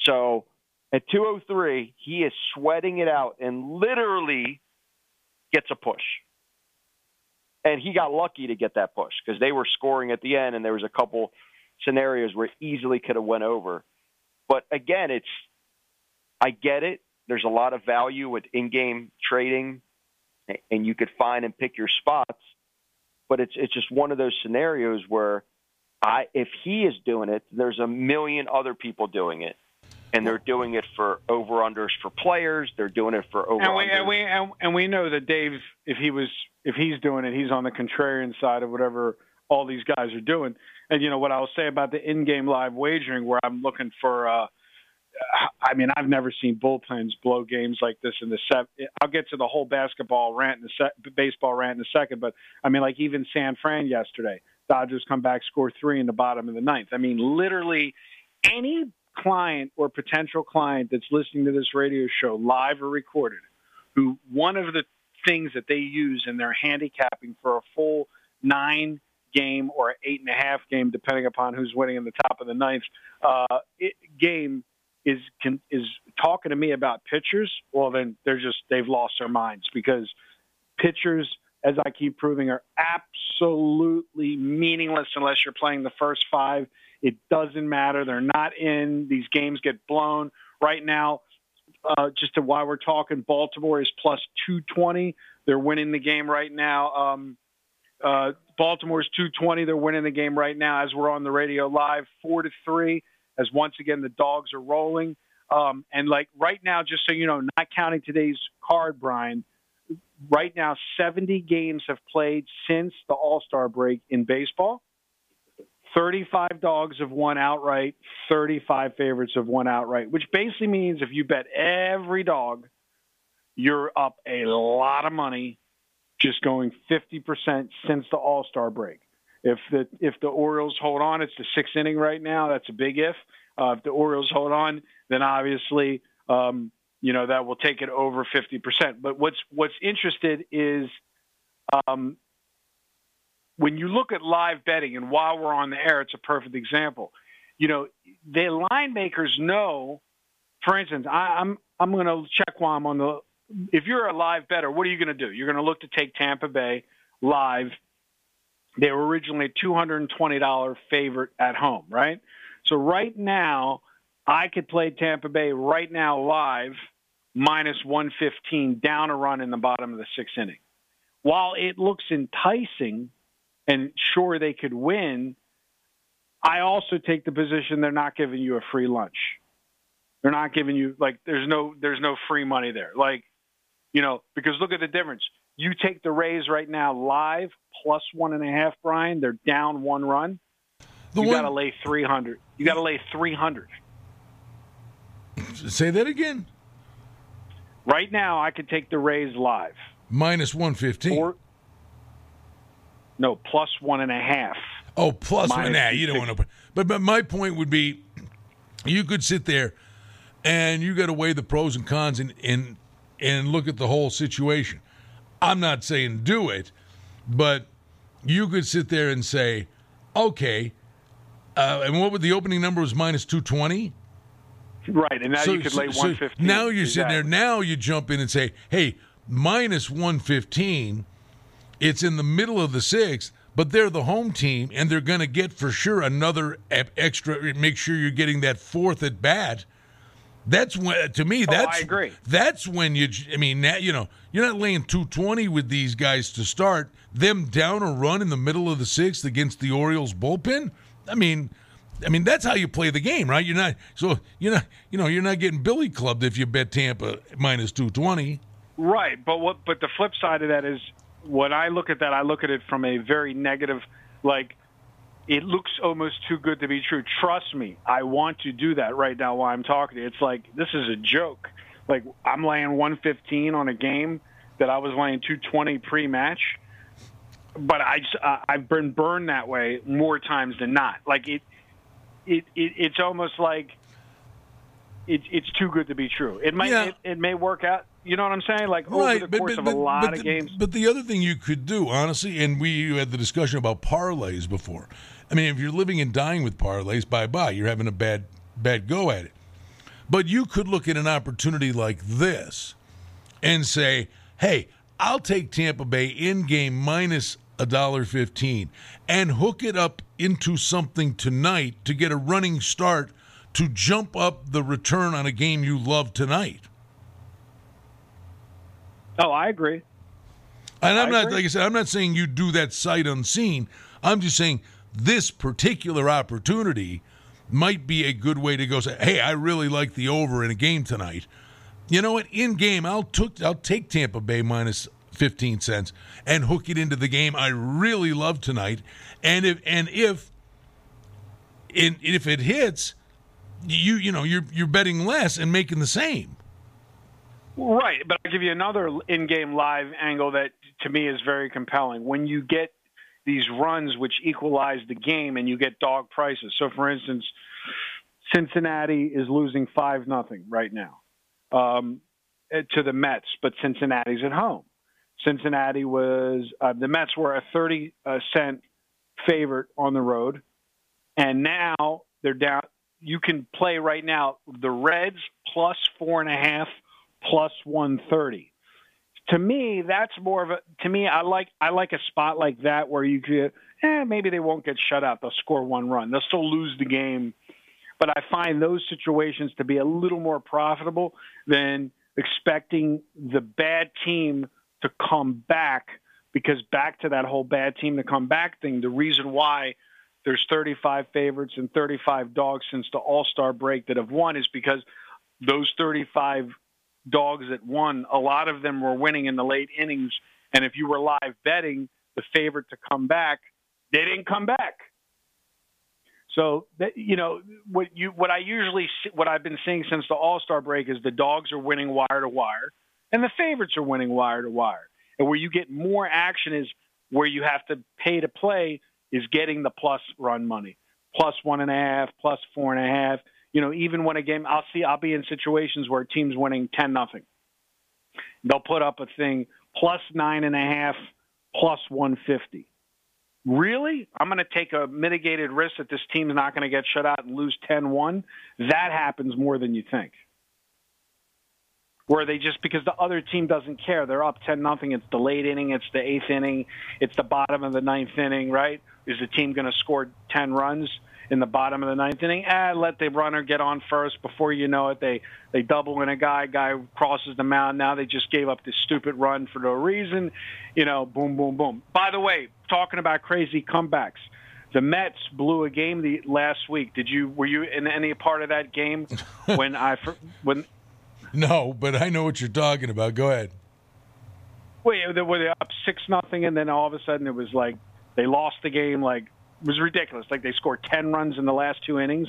So at 203, he is sweating it out and literally gets a push. And he got lucky to get that push because they were scoring at the end, and there was a couple scenarios where it easily could have went over. But again, it's I get it. There's a lot of value with in-game trading and you could find and pick your spots. But it's it's just one of those scenarios where I if he is doing it, there's a million other people doing it. And they're doing it for over unders for players. They're doing it for over and we and we and, and we know that Dave, if he was if he's doing it, he's on the contrarian side of whatever all these guys are doing. And you know what I'll say about the in-game live wagering, where I'm looking for uh, I mean, I've never seen bullpens blow games like this in the set. I'll get to the whole basketball rant in the set, baseball rant in a second, but I mean, like even San Fran yesterday, Dodgers come back, score three in the bottom of the ninth. I mean, literally any client or potential client that's listening to this radio show, live or recorded, who one of the things that they use in their handicapping for a full nine game or eight and a half game, depending upon who's winning in the top of the ninth uh, it, game is can, is talking to me about pitchers, well then they're just they've lost their minds because pitchers, as I keep proving, are absolutely meaningless unless you're playing the first five. It doesn't matter. They're not in. These games get blown right now. Uh, just to why we're talking, Baltimore is plus 220. They're winning the game right now. Um, uh, Baltimore's 220. They're winning the game right now as we're on the radio live, four to three as once again the dogs are rolling. Um, and like right now, just so you know, not counting today's card, Brian, right now 70 games have played since the All Star break in baseball. 35 dogs have won outright, 35 favorites have won outright, which basically means if you bet every dog, you're up a lot of money just going 50% since the All Star break. If the if the Orioles hold on, it's the sixth inning right now. That's a big if. Uh, if the Orioles hold on, then obviously um, you know that will take it over fifty percent. But what's what's interested is um, when you look at live betting, and while we're on the air, it's a perfect example. You know, the line makers know. For instance, I, I'm I'm going to check while I'm on the. If you're a live better, what are you going to do? You're going to look to take Tampa Bay live they were originally a $220 favorite at home, right? So right now, I could play Tampa Bay right now live minus 115 down a run in the bottom of the sixth inning. While it looks enticing and sure they could win, I also take the position they're not giving you a free lunch. They're not giving you like there's no there's no free money there. Like, you know, because look at the difference. You take the Rays right now live plus one and a half, Brian. They're down one run. The you got to lay three hundred. You got to lay three hundred. Say that again. Right now, I could take the Rays live minus one fifteen. No, plus one and a half. Oh, plus one and a half. You don't want to. But but my point would be, you could sit there, and you got to weigh the pros and cons and and and look at the whole situation. I'm not saying do it, but you could sit there and say, okay, uh, and what would the opening number was minus 220? Right, and now so, you could lay so, 115. now you're exactly. sitting there. Now you jump in and say, hey, minus 115. It's in the middle of the sixth, but they're the home team, and they're going to get for sure another extra. Make sure you're getting that fourth at bat. That's when to me Oh, I agree. That's when you I mean you know you're not laying 220 with these guys to start them down a run in the middle of the sixth against the Orioles bullpen. I mean, I mean that's how you play the game, right? You're not so you're not you know you're not getting Billy clubbed if you bet Tampa minus 220. Right, but what? But the flip side of that is when I look at that, I look at it from a very negative, like it looks almost too good to be true. Trust me, I want to do that right now while I'm talking to you. It's like this is a joke. Like I'm laying 115 on a game that I was laying 220 pre-match, but I just, uh, I've been burned that way more times than not. Like it, it, it it's almost like it, it's too good to be true. It might Yeah. it, it may work out. You know what I'm saying? Like over right, the but, course but, of a lot but of the, games. But the other thing you could do, honestly, and we had the discussion about parlays before. I mean, if you're living and dying with parlays, bye bye. You're having a bad bad go at it. But you could look at an opportunity like this and say, "Hey, I'll take Tampa Bay in game minus a dollar fifteen and hook it up into something tonight to get a running start to jump up the return on a game you love tonight." Oh, I agree. And I'm I not, agree. like I said, I'm not saying you do that sight unseen. I'm just saying this particular opportunity might be a good way to go say, hey, I really like the over in a game tonight. You know what? In game, I'll took I'll take Tampa Bay minus 15 cents and hook it into the game I really love tonight. And if and if and if it hits, you you know you're you're betting less and making the same. Right, but I'll give you another in-game live angle that to me is very compelling. When you get these runs which equalize the game and you get dog prices. So, for instance, Cincinnati is losing five nothing right now um, eh, to the Mets, but Cincinnati's at home. Cincinnati was uh, the Mets were a thirty cent favorite on the road, and now they're down. You can play right now the Reds plus four and a half, plus one thirty. To me, that's more of a. To me, I like I like a spot like that where you could. Eh, maybe they won't get shut out. They'll score one run. They'll still lose the game, but I find those situations to be a little more profitable than expecting the bad team to come back because back to that whole bad team to come back thing, the reason why there's 35 favorites and 35 dogs since the All-Star break that have won is because those 35 dogs that won, a lot of them were winning in the late innings and if you were live betting the favorite to come back, they didn't come back. So that you know what you what I usually see, what I've been seeing since the All Star break is the dogs are winning wire to wire, and the favorites are winning wire to wire. And where you get more action is where you have to pay to play is getting the plus run money, plus one and a half, plus four and a half. You know, even when a game, I'll see, I'll be in situations where a team's winning ten nothing. They'll put up a thing plus nine and a half, plus one fifty. Really? I'm going to take a mitigated risk that this team's not going to get shut out and lose 10-1. That happens more than you think. Where they just because the other team doesn't care, they're up 10 nothing. It's the late inning, it's the eighth inning, it's the bottom of the ninth inning, right? Is the team going to score 10 runs in the bottom of the ninth inning? Ah, let the runner get on first. Before you know it, they they double in a guy. Guy crosses the mound. Now they just gave up this stupid run for no reason. You know, boom, boom, boom. By the way, talking about crazy comebacks, the Mets blew a game the last week. Did you were you in any part of that game when I when No, but I know what you're talking about. Go ahead. wait they were they up six nothing and then all of a sudden it was like they lost the game like it was ridiculous. Like they scored ten runs in the last two innings,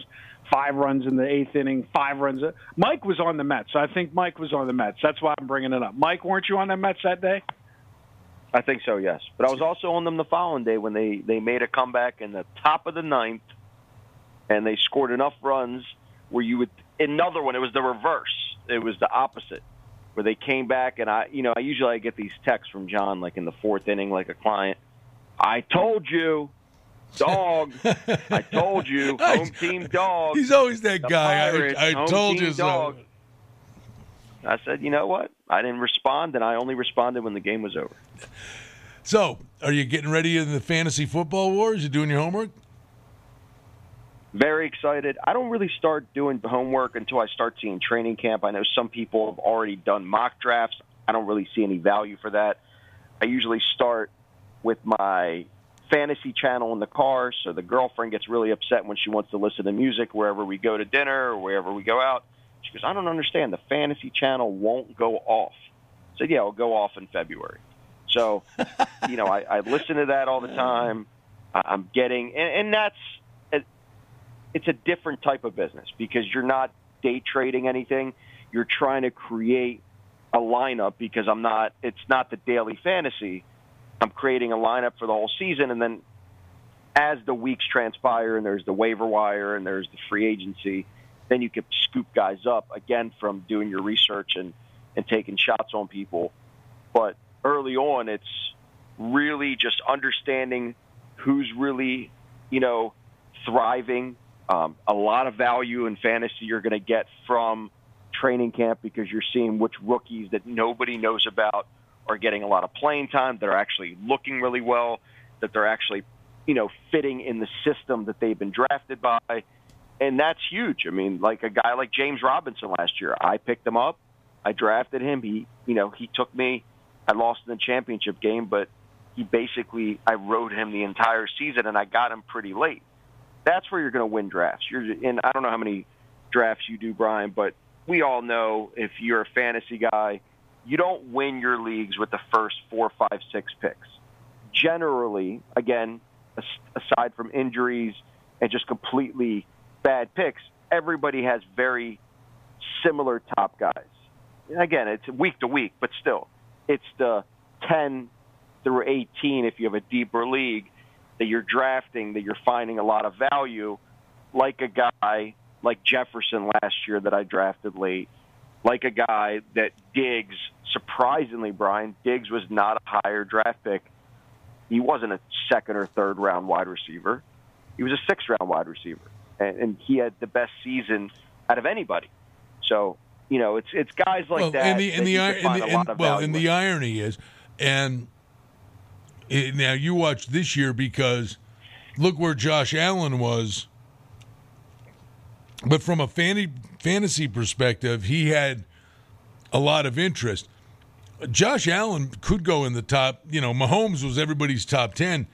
five runs in the eighth inning, five runs. Mike was on the Mets. I think Mike was on the Mets. That's why I'm bringing it up. Mike, weren't you on the Mets that day? I think so, yes. But I was also on them the following day when they they made a comeback in the top of the ninth, and they scored enough runs where you would another one. It was the reverse. It was the opposite, where they came back and I, you know, I usually I get these texts from John like in the fourth inning, like a client. I told you, dog. I told you, home team dog. He's always that The guy. I- Pirates, I home told you so. dog. I said, you know what? I didn't respond, and I only responded when the game was over. So, are you getting ready in the fantasy football wars? You doing your homework? Very excited. I don't really start doing homework until I start seeing training camp. I know some people have already done mock drafts. I don't really see any value for that. I usually start with my fantasy channel in the car, so the girlfriend gets really upset when she wants to listen to music wherever we go to dinner or wherever we go out. She goes, I don't understand. The fantasy channel won't go off. Said, yeah, it'll go off in February. So, you know, I, I listen to that all the time. I'm getting, and, and that's, it's a different type of business because you're not day trading anything. You're trying to create a lineup because I'm not, it's not the daily fantasy. I'm creating a lineup for the whole season. And then as the weeks transpire and there's the waiver wire and there's the free agency, then you can scoop guys up again from doing your research and, and taking shots on people. But early on, it's really just understanding who's really, you know, thriving. Um, a lot of value in fantasy you're going to get from training camp because you're seeing which rookies that nobody knows about are getting a lot of playing time, that are actually looking really well, that they're actually, you know, fitting in the system that they've been drafted by. And that's huge. I mean, like a guy like James Robinson last year, I picked him up. I drafted him. He, you know, he took me. I lost in the championship game, but he basically, I rode him the entire season and I got him pretty late. That's where you're going to win drafts. You're in, I don't know how many drafts you do, Brian, but we all know if you're a fantasy guy, you don't win your leagues with the first four, five, six picks. Generally, again, aside from injuries and just completely bad picks, everybody has very similar top guys. Again, it's week to week, but still, it's the 10 through 18 if you have a deeper league that you're drafting that you're finding a lot of value, like a guy like Jefferson last year that I drafted late, like a guy that Diggs, surprisingly, Brian, Diggs was not a higher draft pick. He wasn't a second or third round wide receiver. He was a sixth round wide receiver. And, and he had the best season out of anybody. So, you know, it's it's guys like well, that. And the, and the, and the and, well, and the irony is, and it, now you watch this year because look where Josh Allen was but from a fantasy perspective, he had a lot of interest. Josh Allen could go in the top. You know, Mahomes was everybody's top 10.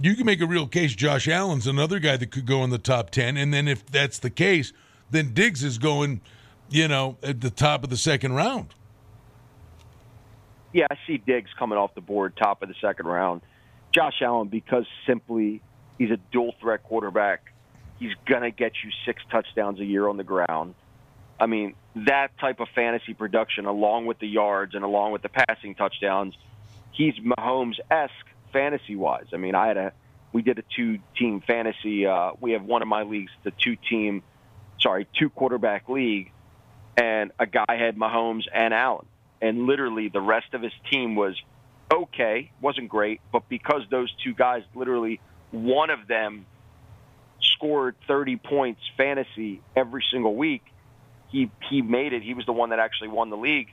You can make a real case Josh Allen's another guy that could go in the top 10. And then if that's the case, then Diggs is going, you know, at the top of the second round. Yeah, I see Diggs coming off the board top of the second round. Josh Allen, because simply he's a dual threat quarterback He's going to get you six touchdowns a year on the ground. I mean, that type of fantasy production, along with the yards and along with the passing touchdowns, he's Mahomes esque fantasy wise. I mean, I had a, we did a two team fantasy. Uh, we have one of my leagues, the two team, sorry, two quarterback league, and a guy had Mahomes and Allen, and literally the rest of his team was okay, wasn't great, but because those two guys, literally one of them scored 30 points fantasy every single week, he he made it. He was the one that actually won the league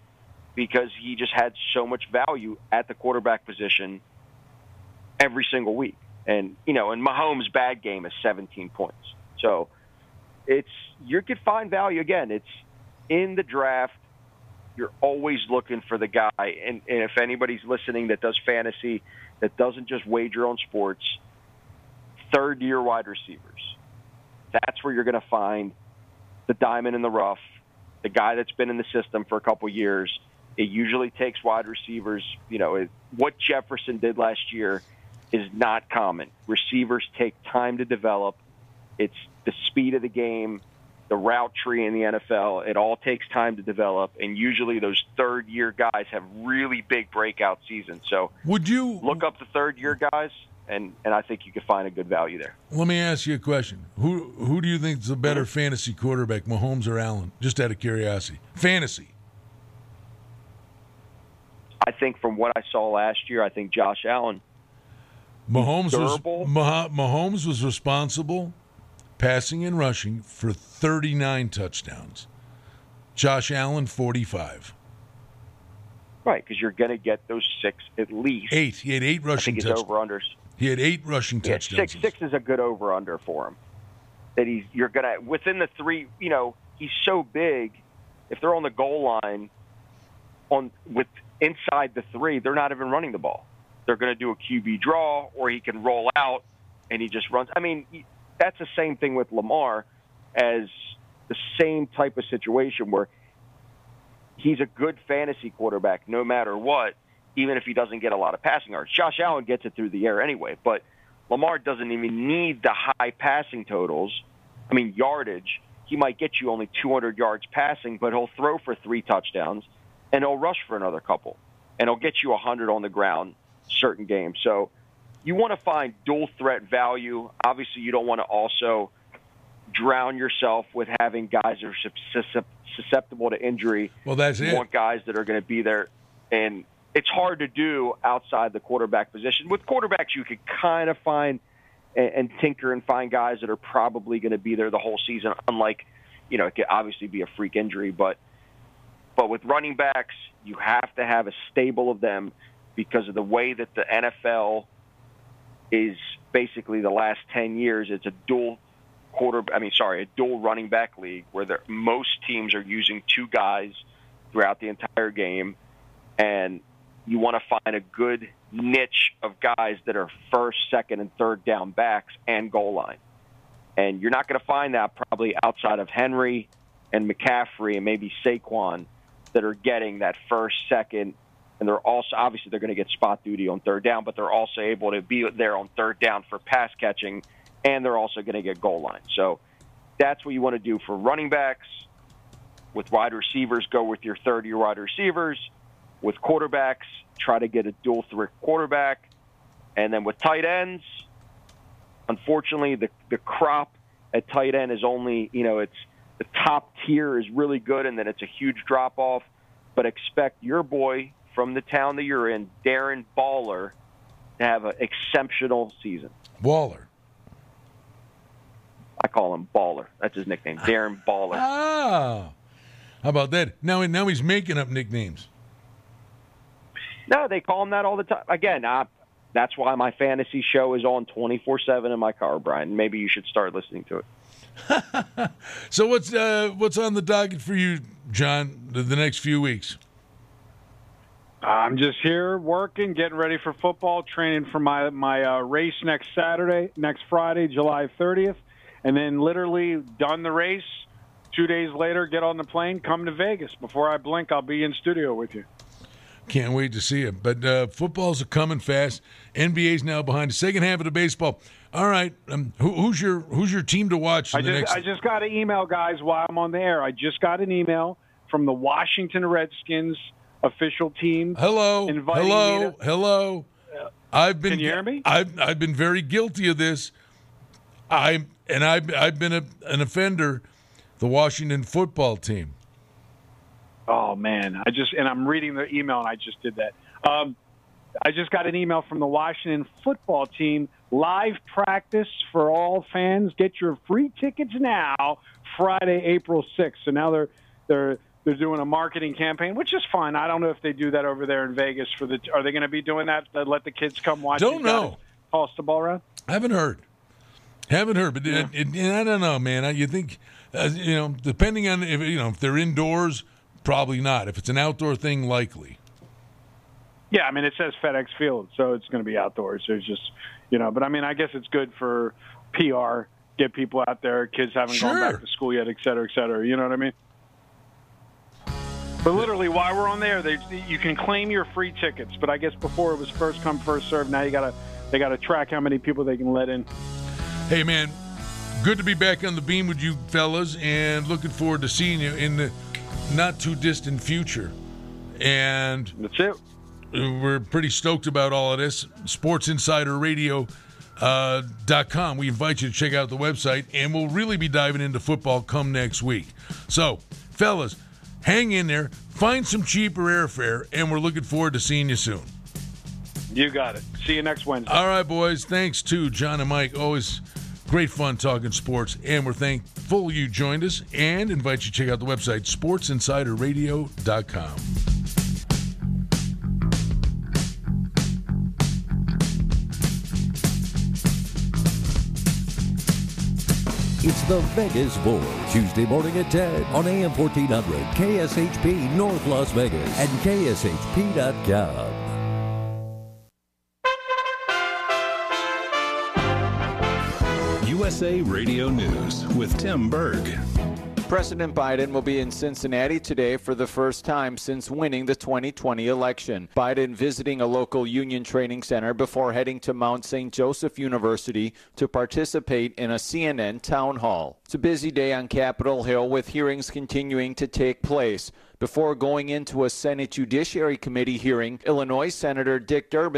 because he just had so much value at the quarterback position every single week. And you know, and Mahomes' bad game is 17 points. So it's you could find value again. It's in the draft. You're always looking for the guy. And, and if anybody's listening that does fantasy, that doesn't just wager on sports, third year wide receivers. That's where you're going to find the diamond in the rough, the guy that's been in the system for a couple years. It usually takes wide receivers. You know, what Jefferson did last year is not common. Receivers take time to develop. It's the speed of the game, the route tree in the NFL. It all takes time to develop, and usually those third year guys have really big breakout seasons. So, would you look up the third year guys? and and I think you could find a good value there. Let me ask you a question: Who who do you think is a better fantasy quarterback, Mahomes or Allen? Just out of curiosity, fantasy. I think from what I saw last year, I think Josh Allen. Mahomes was Mahomes was responsible, passing and rushing for 39 touchdowns. Josh Allen 45. Right, because you're going to get those six at least. Eight. He had eight rushing. I think it's over unders. He had eight rushing touchdowns. Six six is a good over under for him. that he's you're gonna within the three. You know, he's so big. If they're on the goal line, on with inside the three, they're not even running the ball. They're going to do a QB draw, or he can roll out and he just runs. I mean, that's the same thing with Lamar as the same type of situation where he's a good fantasy quarterback no matter what, even if he doesn't get a lot of passing yards. Josh Allen gets it through the air anyway, but Lamar doesn't even need the high passing totals. I mean, yardage. He might get you only 200 yards passing, but he'll throw for three touchdowns and he'll rush for another couple, and he'll get you 100 on the ground certain games. So you want to find dual threat value. Obviously, you don't want to also drown yourself with having guys that are susceptible to injury. Well, that's it. you it. want guys that are going to be there, and it's hard to do outside the quarterback position. With quarterbacks, you could kind of find and, and tinker and find guys that are probably going to be there the whole season. Unlike, you know, it could obviously be a freak injury, but but with running backs, you have to have a stable of them because of the way that the NFL is basically the last 10 years. It's a dual quarter, I mean, sorry, a dual running back league where most teams are using two guys throughout the entire game. And you want to find a good niche of guys that are first, second, and third down backs and goal line. And you're not going to find that probably outside of Henry and McCaffrey and maybe Saquon that are getting that first, second, and they're also obviously they're going to get spot duty on third down, but they're also able to be there on third down for pass catching, and they're also going to get goal line. So that's what you want to do for running backs. With wide receivers, go with your third year wide receivers. With quarterbacks, try to get a dual threat quarterback. And then with tight ends, unfortunately, the, the crop at tight end is only, you know, it's the top tier is really good, and then it's a huge drop off. But expect your boy from the town that you're in, Darren Baller, to have an exceptional season. Waller. I call him Baller. That's his nickname, Darren Baller. Oh, how about that? Now, now he's making up nicknames. No, they call him that all the time. Again, I, that's why my fantasy show is on 24 7 in my car, Brian. Maybe you should start listening to it. so what's uh, what's on the docket for you, John, the, the next few weeks? I'm just here working, getting ready for football, training for my my uh, race next Saturday, next Friday, July 30th, and then literally done the race. Two days later, get on the plane, come to Vegas. Before I blink, I'll be in studio with you. Can't wait to see it. But uh, football's are coming fast. NBA's now behind the second half of the baseball. All right, um, who, who's your who's your team to watch? I just, next... I just got an email, guys, while I'm on the air. I just got an email from the Washington Redskins official team. Hello, hello, to, hello. I've been. Can you hear me? I've I've been very guilty of this. I and I've I've been a, an offender. The Washington football team. Oh man, I just and I'm reading the email and I just did that. Um, I just got an email from the Washington football team. Live practice for all fans. Get your free tickets now. Friday, April 6th. So now they're they're they're doing a marketing campaign, which is fine. I don't know if they do that over there in Vegas. For the are they going to be doing that? Let the kids come watch. Don't know. Toss the ball around. Haven't heard. Haven't heard, but Yeah. it, it, I don't know, man. You think, uh, you know, depending on if you know if they're indoors, probably not. If it's an outdoor thing, likely. Yeah, I mean it says FedEx Field, so it's going to be outdoors. There's just you know, but I mean I guess it's good for PR, get people out there. Kids haven't gone back to school yet, et cetera, et cetera. You know what I mean? But literally, while we're on there, they, you can claim your free tickets. But I guess before it was first come, first serve. Now you gotta they gotta track how many people they can let in. Hey, man, good to be back on the beam with you fellas, and looking forward to seeing you in the not too distant future. And that's it. We're pretty stoked about all of this. Sports Insider Radio. Uh, dot com. We invite you to check out the website, and we'll really be diving into football come next week. So, fellas, hang in there, find some cheaper airfare, and we're looking forward to seeing you soon. You got it. See you next Wednesday. All right, boys. Thanks to John and Mike. Always great fun talking sports, and we're thankful you joined us and invite you to check out the website, sportsinsiderradio.com. It's the Vegas Voice, Tuesday morning at 10 on AM 1400, KSHP North Las Vegas, and KSHP.com. USA Radio News with Tim Berg. President Biden will be in Cincinnati today for the first time since winning the 2020 election. Biden visiting a local union training center before heading to Mount St. Joseph University to participate in a CNN town hall. It's a busy day on Capitol Hill with hearings continuing to take place. Before going into a Senate Judiciary Committee hearing, Illinois Senator Dick Durbin